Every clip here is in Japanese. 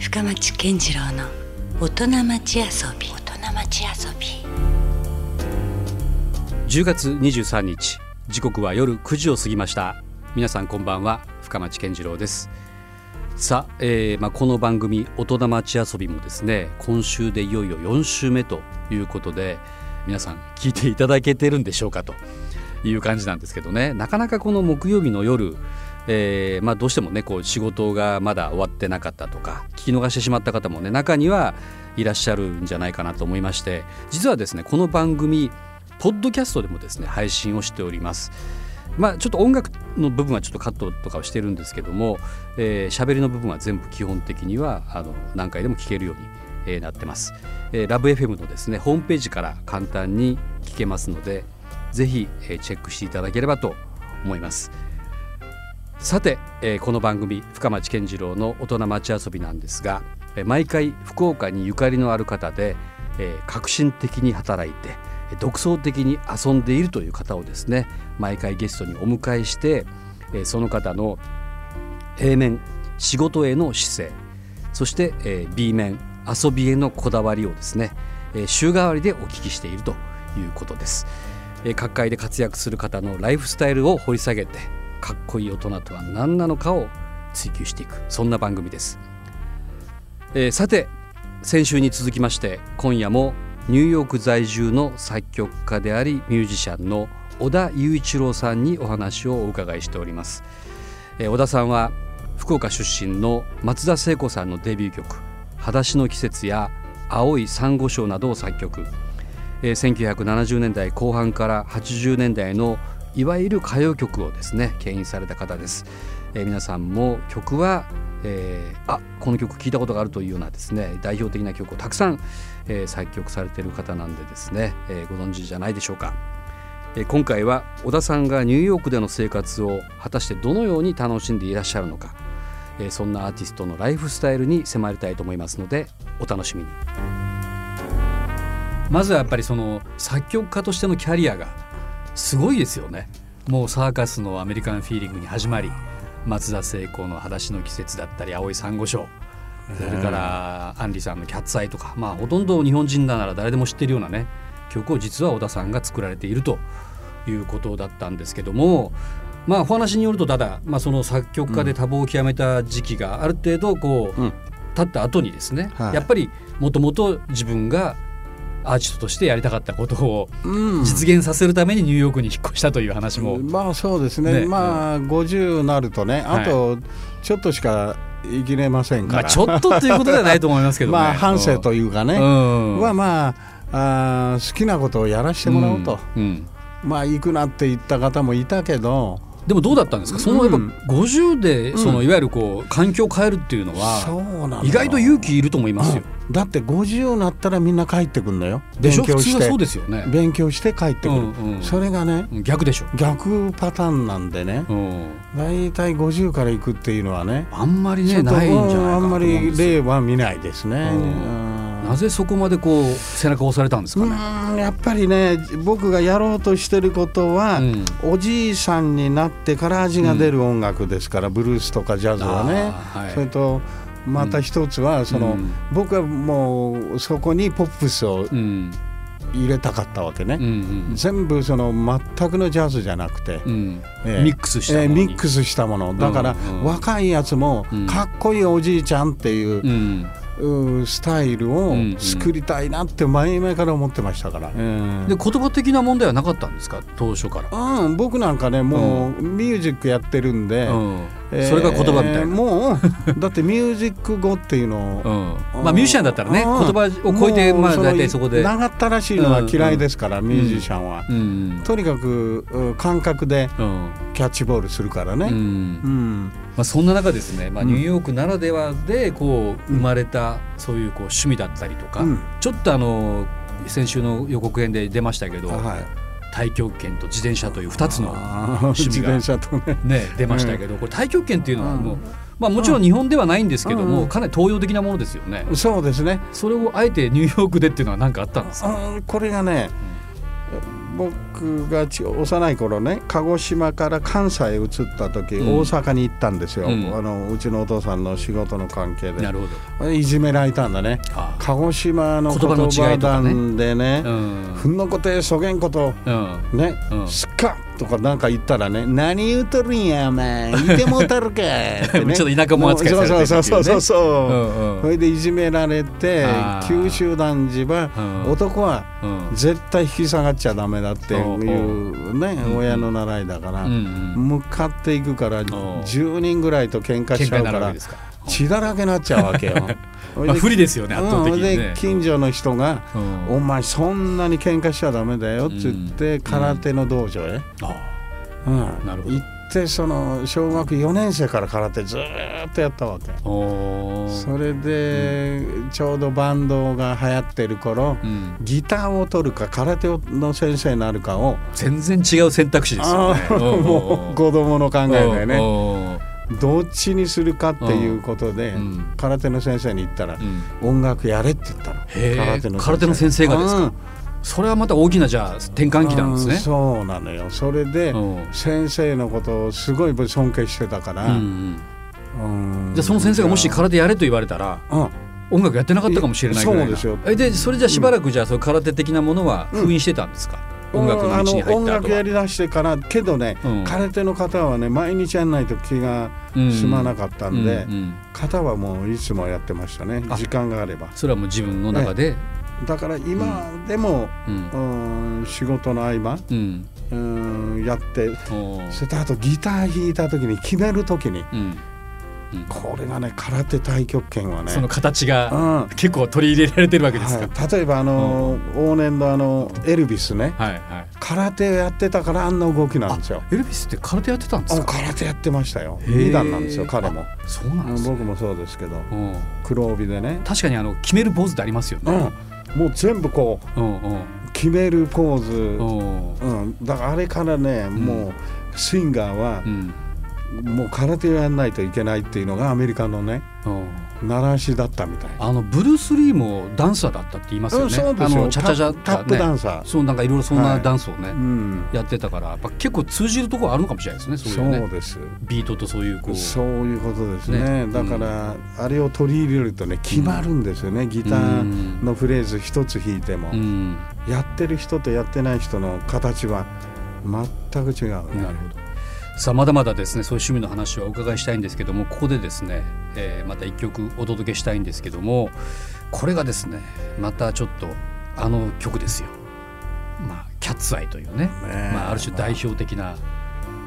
深町健次郎の大人町遊び。大人町遊び。10月23日時刻は夜9時を過ぎました。皆さんこんばんは深町健次郎です。さあ、えーまあ、この番組「大人町遊び」もですね今週でいよいよ4週目ということで皆さん聞いていただけてるんでしょうかという感じなんですけどね。なかなかこの木曜日の夜、えーまあ、どうしてもねこう仕事がまだ終わってなかったとか聞き逃してしまった方もね中にはいらっしゃるんじゃないかなと思いまして実はですねこの番組ポッドキャストでもですね配信をしております。まあ、ちょっと音楽の部分はちょっとカットとかをしてるんですけども喋、えー、りの部分は全部基本的にはあの何回でも聞けるように、えー、なってます、えー、ラブ f m のですねホームページから簡単に聞けますのでぜひ、えー、チェックしていただければと思いますさて、えー、この番組深町健次郎の大人町遊びなんですが、えー、毎回福岡にゆかりのある方で、えー、革新的に働いて独創的に遊んでいるという方をですね毎回ゲストにお迎えしてその方の A 面仕事への姿勢そして B 面遊びへのこだわりをですね週替わりでお聞きしているということです。各界で活躍する方のライフスタイルを掘り下げてかっこいい大人とは何なのかを追求していく。そんな番組です、えー、さて先週に続きまして今夜もニューヨーク在住の作曲家でありミュージシャンの小田雄一郎さんにお話をお伺いしております、えー、小田さんは福岡出身の松田聖子さんのデビュー曲「裸足の季節」や「青い珊瑚礁」などを作曲、えー、1970年代後半から80年代のいわゆる歌謡曲をですね牽引された方です、えー、皆さんも曲はえー、あこの曲聴いたことがあるというようなですね代表的な曲をたくさん、えー、作曲されている方なんでですね、えー、ご存知じゃないでしょうか、えー、今回は小田さんがニューヨークでの生活を果たしてどのように楽しんでいらっしゃるのか、えー、そんなアーティストのライフスタイルに迫りたいと思いますのでお楽しみに。まずはやっぱりその作曲家としてのキャリアがすごいですよね。もうサーカスのアメリカンフィーリングに始まり松田聖子の「裸足の季節」だったり「青い珊瑚礁」それからアンリさんの「キャッツアイ」とか、まあ、ほとんど日本人なら誰でも知ってるようなね曲を実は小田さんが作られているということだったんですけどもまあお話によるとただ、まあ、その作曲家で多忙を極めた時期がある程度こう、うん、経った後にですね、はい、やっぱりもともと自分がアーティストとしてやりたかったことを実現させるためにニューヨークに引っ越したという話も、うん、まあそうですね、ね、まあ50になるとねあとちょっとしか生きれませんから、まあ、ちょっとということではないと思いますけど、ね、まあ反省というかね、うん、はまああ好きなことをやらせてもらおうと、うん、まあ行くなって言った方もいたけど。でもどうだったんですか？そのやっぱ50でそのいわゆるこう環境を変えるっていうのは意外と勇気いると思いますよ。だって50になったらみんな帰ってくんだよ。勉強して。そうですよね。勉強して帰ってくる、うんうん、それがね逆でしょ。逆パターンなんでね、うん、大体50から行くっていうのはねあんまりねないんじゃないかあんまり例は見ないですね、なぜそこまでこう背中を押されたんですかね？やっぱりね僕がやろうとしてることは、うん、おじいさんになってから味が出る音楽ですから、ブルースとかジャズはね、はい、それとまた一つはその、うん、僕はもうそこにポップスを入れたかったわけね、うんうん、全部その全くのジャズじゃなくて、うん。えー、ミックスしたもの、えー、ミックスしたもの。だから、若いやつもかっこいいおじいちゃんっていう、うんスタイルを作りたいなって前々から思ってましたから、うんうん、で言葉的な問題はなかったんですか？当初から、うん、僕なんかねもうミュージックやってるんで、うん。えー、それが言葉みたいな。もうだってミュージック語っていうのを、うん、まあミュージシャンだったらね言葉を超えてまあ大体そこで。長ったらしいのは嫌いですから、ミュージシャンは、とにかく感覚でキャッチボールするからね、うんまあ、そんな中ですね、まあ、ニューヨークならではでこう生まれたそういうこう趣味だったりとか、ちょっとあの先週の予告編で出ましたけど、はい太極拳と自転車という2つの趣味が、ね、出ましたけど、これ太極拳っていうのはもう、まあ、もちろん日本ではないんですけども、かなり東洋的なものですよね。そうですね。それをあえてニューヨークでっていうのは何かあったんですか？これがね、僕が幼い頃ね鹿児島から関西へ移った時、うん、大阪に行ったんですよ、うん、あのうちのお父さんの仕事の関係で。なるほど。いじめられたんだね。鹿児島の言葉団でね「ふ、んのことへそげんこと」ね「すっか」とかなんか言ったらね「何言うとるんやお前。いてもうたるか」ってね。ちょっと田舎も扱いされてる、ね、そうそうそうそう、うんうん、それでいじめられて九州男児は、男は絶対引き下がっちゃダメだっていうね、親の習いだから、向かっていくから10人ぐらいと喧嘩しちゃうから血だらけになっちゃうわけよ。まあ、不利ですよね圧倒的に、ね、で近所の人が、うん、お前そんなに喧嘩しちゃダメだよ」って言って、空手の道場へ、うん、なるほど。行ってその小学4年生から空手ずっとやったわけ。それで、ちょうどバンドが流行ってる頃、うん、ギターを取るか空手の先生になるかを全然違う選択肢ですよね。もう子供の考えだよねどっちにするかっていうことで、うん、空手の先生に言ったら、うん、音楽やれって言ったの。空手の空手の先生がですか、うん、それはまた大きなじゃあ転換期なんですね、そうなのよ。それで先生のことをすごい尊敬してたから、うんじゃあその先生がもし空手やれと言われたら、音楽やってなかったかもしれないぐらいそうですよ。えでそれじゃしばらくじゃあその空手的なものは封印してたんですか、音楽の道に音楽やりだしてからけどね、うん、空手の方はね毎日やんないと気が済まなかったんで、うんうん、型はもういつもやってましたね。時間があれば。それはもう自分の中で、だから今でも、うん。仕事の合間、うん。やってそれとあとギター弾いた時に決める時に、これがね空手太極拳はねその形が結構取り入れられてるわけですか、はい、例えばあの、うん、往年のあのエルビスね、はいはい、空手やってたからあんな動きなんですよ。エルビスって空手やってたんですか？空手やってましたよ。二段なんですよ彼も。そうなんです、ね、僕もそうですけど、うん、黒帯でね。確かにあの決めるポーズってありますよね、うん、もう全部こう、うんうん、決めるポーズ、うん、だからあれからね、もうスインガーは、うんもう空手をやらないといけないっていうのがアメリカのね、習わしだったみたい。あのブルース・リーもダンサーだったって言いますよね、うん、あのチャチャチャ、ね、タップダンサー。そうなんかいろいろそんなダンスをね、はいうん、やってたからやっぱ結構通じるところあるのかもしれないですねそういうね。です。ビートとそういうこう。そういうことですね、ね、だから、あれを取り入れるとね決まるんですよね、ギターのフレーズ一つ弾いても、やってる人とやってない人の形は全く違う、ね、なるほどさあまだまだですねそういう趣味の話はお伺いしたいんですけどもここでですね、えー、また一曲お届けしたいんですけどもこれがですねまたちょっとあの曲ですよ。まあ、キャッツアイというね、まあ、ある種代表的な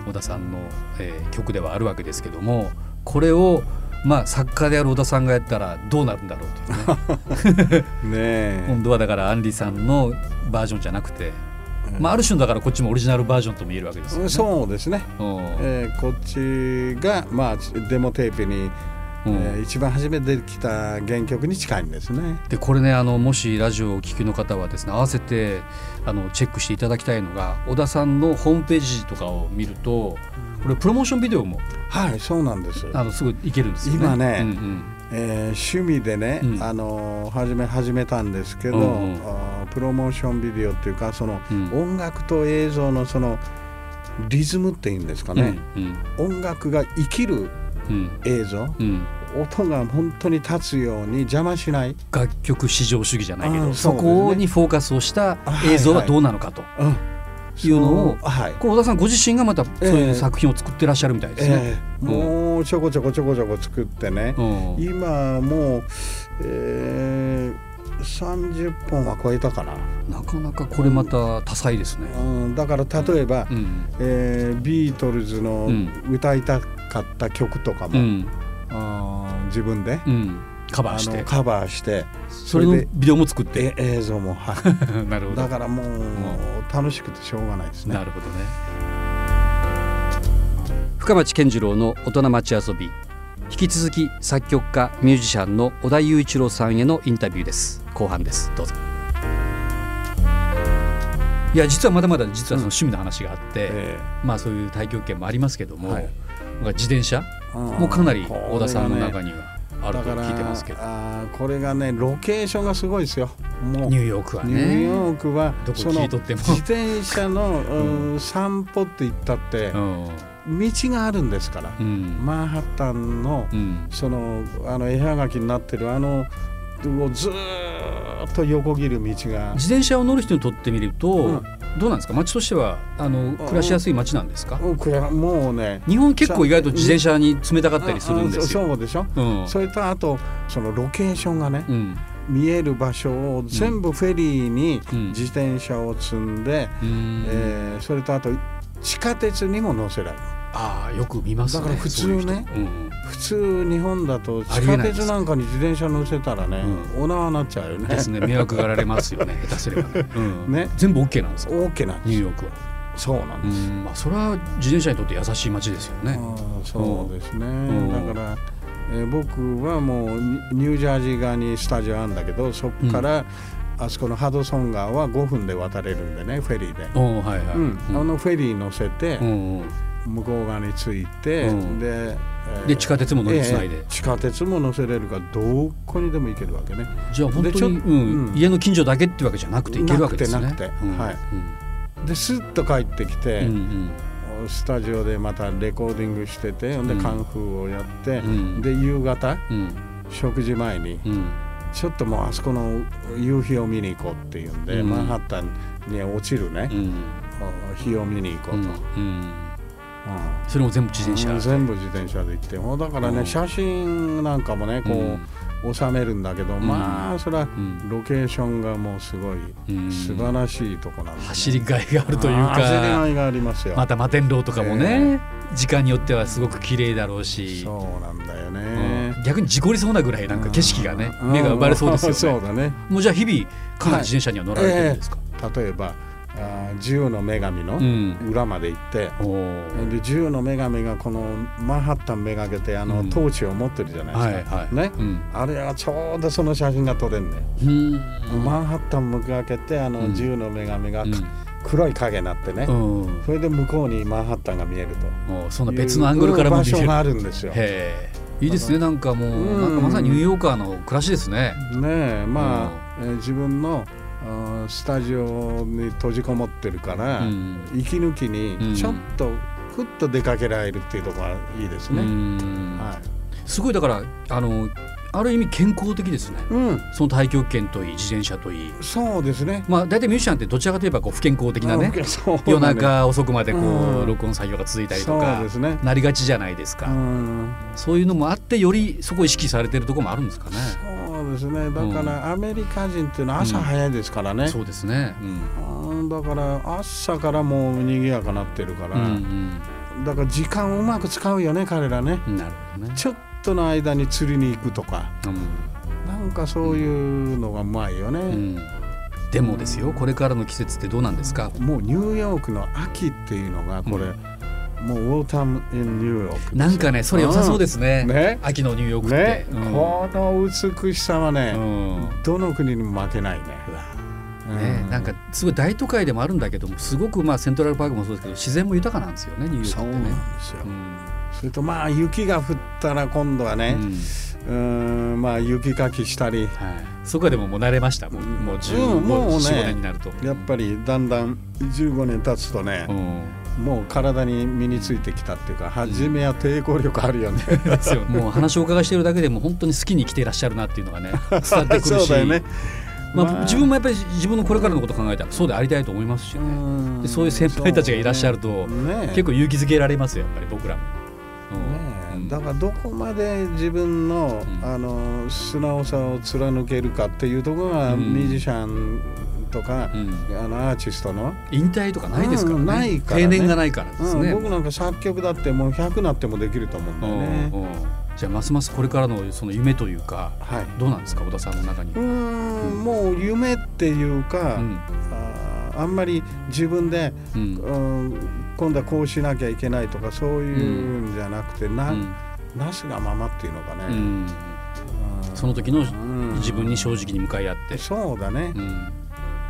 小田さんの、えー、曲ではあるわけですけどもこれをまあ作家である小田さんがやったらどうなるんだろうというね。ね今度はだからアンリさんのバージョンじゃなくてまあ、ある種だからこっちもオリジナルバージョンとも言えるわけですよね。そうですね、えー、こっちが、まあ、デモテープにうん、えー、一番初めてきた原曲に近いんですね。でこれねあのもしラジオをお聞きの方はですね合わせてあのチェックしていただきたいのが小田さんのホームページとかを見るとこれプロモーションビデオもはいそうなんですあのすぐいけるんですよね。今ね、うんうんえー、趣味でね、うん、あの始め始めたんですけど、うんうん、プロモーションビデオっていうかその、うん、音楽と映像のそのリズムっていうんですかね、うんうん、音楽が生きる映像、音が本当に立つように邪魔しない。楽曲至上主義じゃないけどそ、ね,、こにフォーカスをした映像はどうなのかと。はいはいいうのを、はい、小田さんご自身がまたそういう作品を作ってらっしゃるみたいですね。えー、もうちょこちょこちょこちょこ作ってね、うん、今もう、えー、30本は超えたかな。なかなかこれまた多彩ですね、うん、だから例えば、うん、えー、ビートルズの歌いたかった曲とかも、うん、あ自分で、うんカバーして。カバーして。それのビデオも作って。映像も。はい。なるほど。だからもう楽しくてしょうがないですね。なるほどね。深町健次郎の大人町遊び。引き続き作曲家ミュージシャンの小田雄一郎さんへのインタビューです。後半です。どうぞ。いや実はまだまだ実はその趣味の話があって、うんえ。ー、まあそういう太極拳もありますけども、はい、自転車もかなり小田さんの中には、あると聞いてますけど。あこれがねロケーションがすごいですよ。もう。ニューヨークはね。ニューヨークはその自転車の、うん、散歩って言ったって、うん。道があるんですから、うん、マンハッタンの、うん、そのあの絵はがきになってるあのをずっと横切る道が。自転車を乗る人にとってみると、うん、どうなんですか？街としてはあの暮らしやすい街なんですか、うん、もうね日本結構意外と自転車に冷たかったりするんですよ。そうでしょ、うん、それとあとそのロケーションがね、見える場所を全部フェリーに自転車を積んで、うん、えー、それとあと地下鉄にも乗せられる。ああよく見ます、ね、だから普通ね、うん、普通日本だと地下鉄なんかに自転車乗せたらね、うん、お縄になっちゃうよね。ですね迷惑がられますよね 下手すれば。ね,、うん、ね。全部 OK なんですか？OK なんです。ニューヨークは。そうなんです。まあそれは自転車にとって優しい街ですよね。そうですね。だから。えー、僕はもうニュージャージー側にスタジオあるんだけどそこから、あそこのハドソン川は5分で渡れるんでねフェリーで、はいはい。うん、あのフェリー乗せて、うん向こう側に着いて、うん、で、えー、で地下鉄も乗りつないで、えー、地下鉄も乗せれるからどこにでも行けるわけね。じゃあ本当に、うん、家の近所だけっていうわけじゃなくて行けるわけですね。なくてなくて、はい、でスッと帰ってきて、うんうん、スタジオでまたレコーディングしててでカンフーをやって、で夕方、食事前に、ちょっともうあそこの夕日を見に行こうっていうんで、マンハッタンに落ちるね、日を見に行こうと。うん、それも全部自転車、全部自転車で行って。もうだからね、写真なんかもねこう、収めるんだけど、まあそれはロケーションがもうすごい素晴らしいとこなんで、ね、走りがいがあるというか。走りがいがありますよ。また摩天楼とかもね、えー、時間によってはすごく綺麗だろうし。そうなんだよね、うん、逆に事故りそうなぐらいなんか景色がね、目が奪われそうですよね、そうだね。もうじゃあ日々かなり自転車には乗られてるんですか、はいえ。ー、例えばあ自由の女神の裏まで行って、うん、で自由の女神がこのマンハッタンめがけてあの、トーチを持ってるじゃないですか、はいはい、ね、うん、あれはちょうどその写真が撮れんね、うん、マンハッタンめがけてあの自由の女神が、黒い影になってね、それで向こうにマンハッタンが見えると。そんな別のアングルからも見える。場所があるんですよ。いいですねなんかもう、なんかまさにニューヨーカーの暮らしですね。ねえまあ、えー、自分のスタジオに閉じこもってるから、うん、息抜きにちょっとふっと出かけられるっていうところがいいですね。はい、すごいだからあのある意味健康的ですね、うん、その太極拳といい自転車といい。そうですね。まあ大体ミュージシャンってどちらかといえばこう不健康的なね、ね、夜中遅くまでこう、うん、録音作業が続いたりとか、ね、なりがちじゃないですか、うん、そういうのもあってよりそこを意識されてるところもあるんですかねそうですね。だからアメリカ人っていうのは朝早いですからね、そうですね、だから朝からもう賑やかなってるから、うんうん、だから時間をうまく使うよね彼らね。なるほどね。ちょっとの間に釣りに行くとか、うん、なんかそういうのがうまいよね、うん、でもですよこれからの季節ってどうなんですか？もうニューヨークの秋っていうのがこれ、もうウォータム・イン・ニューヨークなんかねそれ良さそうですね。ね、秋のニューヨークって、ね。うん、この美しさはね、うん、どの国にも負けないね。ね、なんかすごい大都会でもあるんだけどもすごくまあセントラルパークもそうですけど自然も豊かなんですよねニューヨークってね。そうなんですよ、それとまあ雪が降ったら今度はね、うん、まあ雪かきしたり、はい、そこはでももう慣れました。もうもう15、うん、もうね、年になると。やっぱりだんだん15年経つとね、うん、もう体に身についてきたっていうか初めは抵抗力あるよね、うん、もう話をお伺いしてるだけでも本当に好きに来ていらっしゃるなっていうのがね 伝わってくるし。そうだよね。まあ、自分もやっぱり自分のこれからのことを考えたらそうでありたいと思いますしね。でそういう先輩たちがいらっしゃると、ね、結構勇気づけられますよやっぱり僕らも。ね、だからどこまで自分の,、あの素直さを貫けるかっていうところが、ミュージシャンとか、あのアーティストの。引退とかないですからね,、ないから定年がないからですね、僕なんか作曲だってもう100なってもできると思うんだよね。じゃあますますこれからのその夢というか、はい、どうなんですか小田さんの中に。うんもう夢っていうか、うん、ああんまり自分で、うん、うん今度はこうしなきゃいけないとかそういうんじゃなくて、ななすがままっていうのかね、うん。その時の自分に正直に向かい合って、そうだね、あ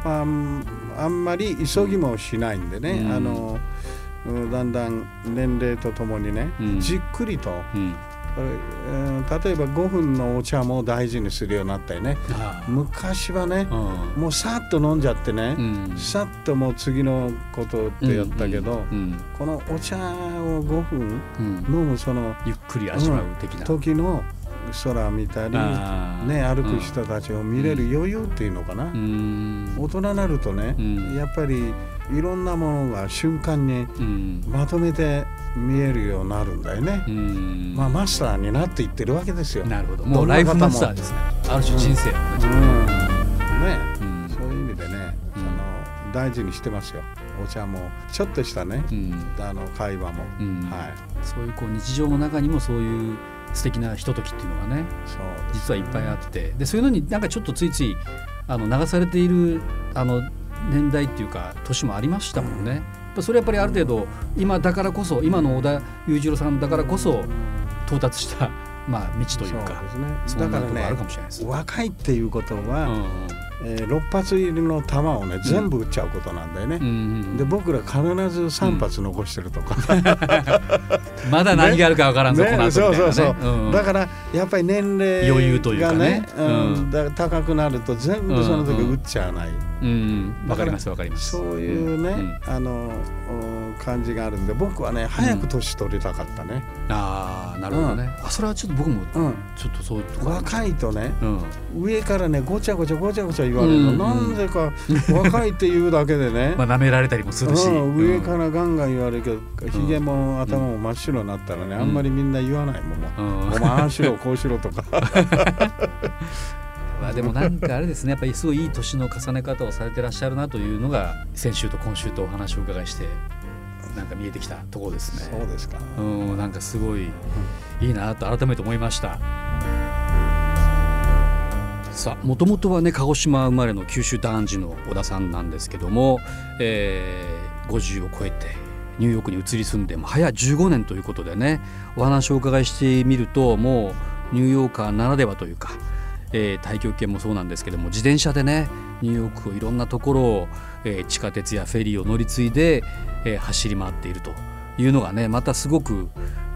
あんまり急ぎもしないんでね、あのだんだん年齢とともにね、じっくりと、えー、例えば5分のお茶も大事にするようになったよね昔はね、うん、もうさっと飲んじゃってね、うん、さっともう次のことってやったけど、うん、このお茶を5分飲むその、ゆっくり味わう的な、時の空見たり、ね、歩く人たちを見れる余裕っていうのかな、大人になるとね、やっぱりいろんなものが瞬間にまとめて見えるようになるんだよね、まあ、マスターになっていってるわけですよ。なるほど。もうライフマスターですね。ある種人生、うん。ね、そういう意味でね、その大事にしてますよ。お茶もちょっとしたね、あの会話も、はい、そういうこう日常の中にもそういう素敵なひとときっていうのがね実はいっぱいあって。でそういうのになんかちょっとついついあの流されているあの年代っていうか年もありましたもんね。それやっぱりある程度今だからこそ今の小田裕次郎さんだからこそ到達したまあ道というかそうね。だからね若いっていうことは、うんえー、6発入りの弾をね全部撃っちゃうことなんだよね、うん、で僕ら必ず3発残してるとか、うん、まだ何があるか分からんぞ、ね、この後、ね、そうそうそう、うん、だからやっぱり年齢余裕というかね、うん。だ高くなると全部その時撃っちゃわない、うんわかりますわかります。そういうね、あの感じがあるんで僕はね早く年取りたかったね、ああなるほどね、あそれはちょっと僕もちょっとそう若いとね、上からねごちゃごちゃごちゃごちゃ言われるの、なんでか若いって言うだけでね。まあ舐められたりもするし、上からガンガン言われるけどひげも頭も真っ白になったらねあんまりみんな言わないもん、お前ああしろこうしろとか。まあでもなんかあれですねやっぱりすごいいい年の重ね方をされてらっしゃるなというのが先週と今週とお話を伺いしてなんか見えてきたところですね。そうですか。うん、なんかすごいいいなと改めて思いました。さあもともとはね鹿児島生まれの九州男児の小田さんなんですけども、えー、50を超えてニューヨークに移り住んでも早15年ということでねお話をお伺いしてみるともうニューヨーカーならではというか、えー、太極拳もそうなんですけども自転車でねニューヨークをいろんなところを、え、地下鉄やフェリーを乗り継いで、え、走り回っているというのがねまたすごく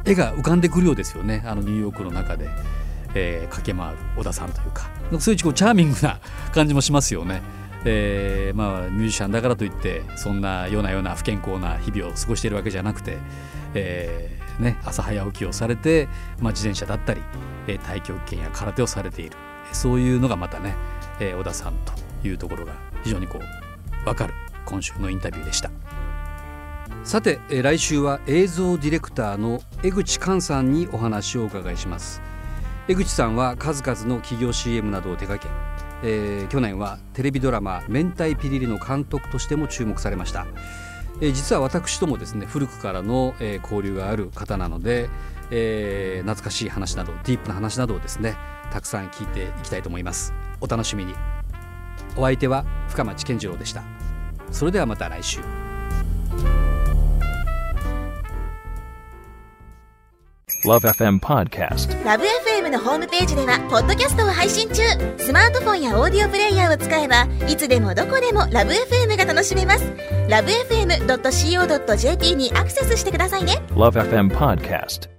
絵が浮かんでくるようですよね。あのニューヨークの中で、え、駆け回る小田さんというか。そういうチャーミングな感じもしますよね。えー、まあミュージシャンだからといってそんなようなような不健康な日々を過ごしているわけじゃなくて、えーね、朝早起きをされて、まあ、自転車だったり、えー、太極拳や空手をされている。そういうのがまたね、え、小田さんというところが非常にこう分かる。今週のインタビューでした。さて来週は映像ディレクターの江口寛さんにお話をお伺いします。江口さんは数々の企業 CM などを手掛け、えー、去年はテレビドラマ「明太ピリリ」の監督としても注目されました、えー、実は私ともですね古くからの、えー、交流がある方なので、えー、懐かしい話などディープな話などをですねたくさん聞いていきたいと思います。お楽しみに。お相手は深町健次郎でした。それではまた来週。LoveFM Podcast LoveFM のホームページではポッドキャストを配信中。スマートフォンやオーディオプレイヤーを使えばいつでもどこでも LoveFM が楽しめます。LoveFM.co.jp にアクセスしてくださいね。LoveFM Podcast